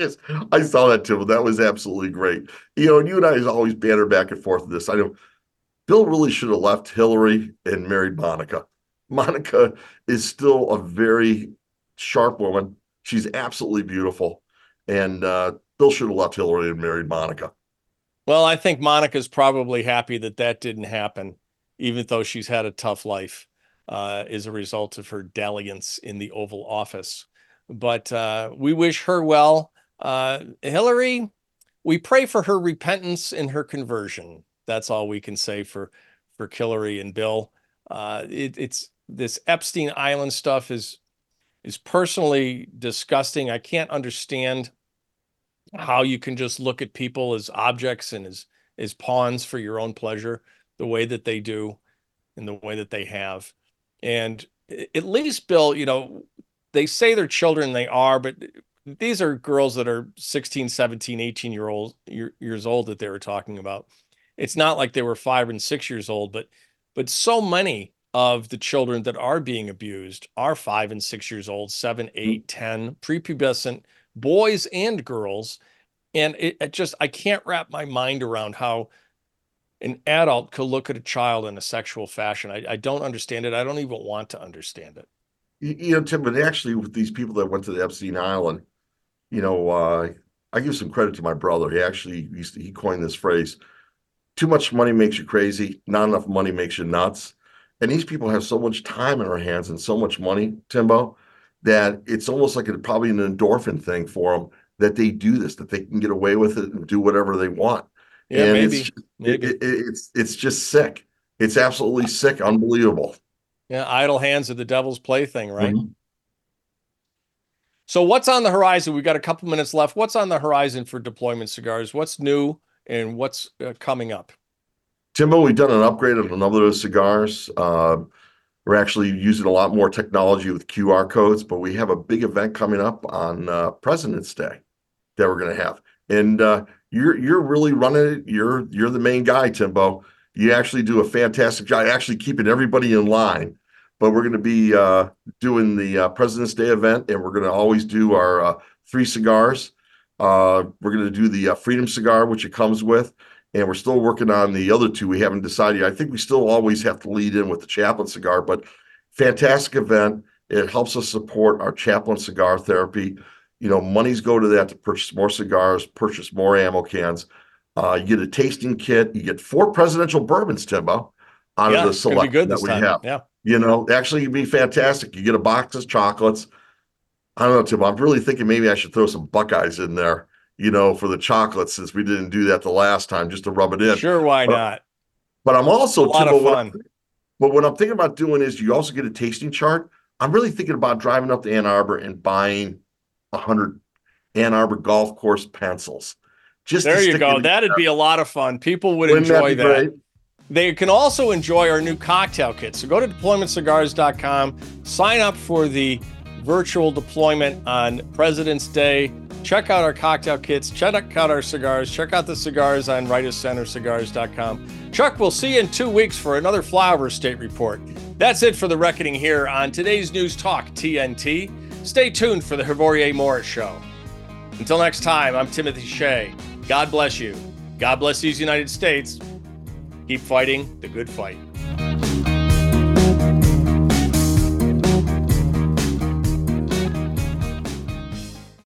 Yes, I saw that Tim. That was absolutely great. You know, and you and I always banter back and forth with this. I know Bill really should have left Hillary and married Monica. Monica is still a very sharp woman. She's absolutely beautiful. And uh, Bill should have left Hillary and married Monica. Well, I think Monica's probably happy that that didn't happen, even though she's had a tough life uh, as a result of her dalliance in the Oval Office. But uh, we wish her well. Uh, Hillary, we pray for her repentance and her conversion. That's all we can say for for Hillary and Bill. Uh, it, it's this Epstein Island stuff is is personally disgusting. I can't understand how you can just look at people as objects and as as pawns for your own pleasure, the way that they do, and the way that they have. And at least, Bill, you know, they say they're children, they are, but these are girls that are 16 17 18 year old years old that they were talking about. It's not like they were five and six years old but but so many of the children that are being abused are five and six years old seven mm. eight ten prepubescent boys and girls. And it, it just i can't wrap my mind around how an adult could look at a child in a sexual fashion. I, I don't understand it. I don't even want to understand it. You know tim but actually with these people that went to the epstein island you know, uh, I give some credit to my brother. He actually used to, he coined this phrase: "Too much money makes you crazy. Not enough money makes you nuts." And these people have so much time in their hands and so much money, Timbo, that it's almost like a, probably an endorphin thing for them that they do this, that they can get away with it and do whatever they want. Yeah, and maybe. It's, maybe. It, it, it's it's just sick. It's absolutely sick, unbelievable. Yeah, idle hands are the devil's plaything, right? Mm-hmm. So what's on the horizon? We've got a couple minutes left. What's on the horizon for deployment cigars? What's new and what's uh, coming up? Timbo, we've done an upgrade on another of cigars. Uh, we're actually using a lot more technology with QR codes, but we have a big event coming up on uh, President's Day that we're going to have, and uh, you're you're really running it. You're you're the main guy, Timbo. You actually do a fantastic job, actually keeping everybody in line but we're going to be uh, doing the uh, President's Day event, and we're going to always do our uh, three cigars. Uh, we're going to do the uh, Freedom cigar, which it comes with, and we're still working on the other two. We haven't decided. Yet. I think we still always have to lead in with the Chaplain cigar, but fantastic event. It helps us support our Chaplain cigar therapy. You know, monies go to that to purchase more cigars, purchase more ammo cans. Uh, you get a tasting kit. You get four presidential bourbons, Timbo, out yeah, of the selection that we time. have. Yeah. You know, actually, it'd be fantastic. You get a box of chocolates. I don't know, Tim. I'm really thinking maybe I should throw some Buckeyes in there, you know, for the chocolates since we didn't do that the last time, just to rub it in. Sure, why but, not? But I'm also a lot Tim, of what, fun. but what I'm thinking about doing is you also get a tasting chart. I'm really thinking about driving up to Ann Arbor and buying 100 Ann Arbor golf course pencils. Just there you go. That'd be a lot of fun. People would Wouldn't enjoy that. that. They can also enjoy our new cocktail kit. So go to deploymentcigars.com, sign up for the virtual deployment on President's Day. Check out our cocktail kits, check out our cigars, check out the cigars on rightofcentercigars.com. Chuck, we'll see you in two weeks for another Flyover State report. That's it for the reckoning here on today's News Talk TNT. Stay tuned for the Hrvoje Moric Show. Until next time, I'm Timothy Shea. God bless you. God bless these United States. Keep fighting the good fight.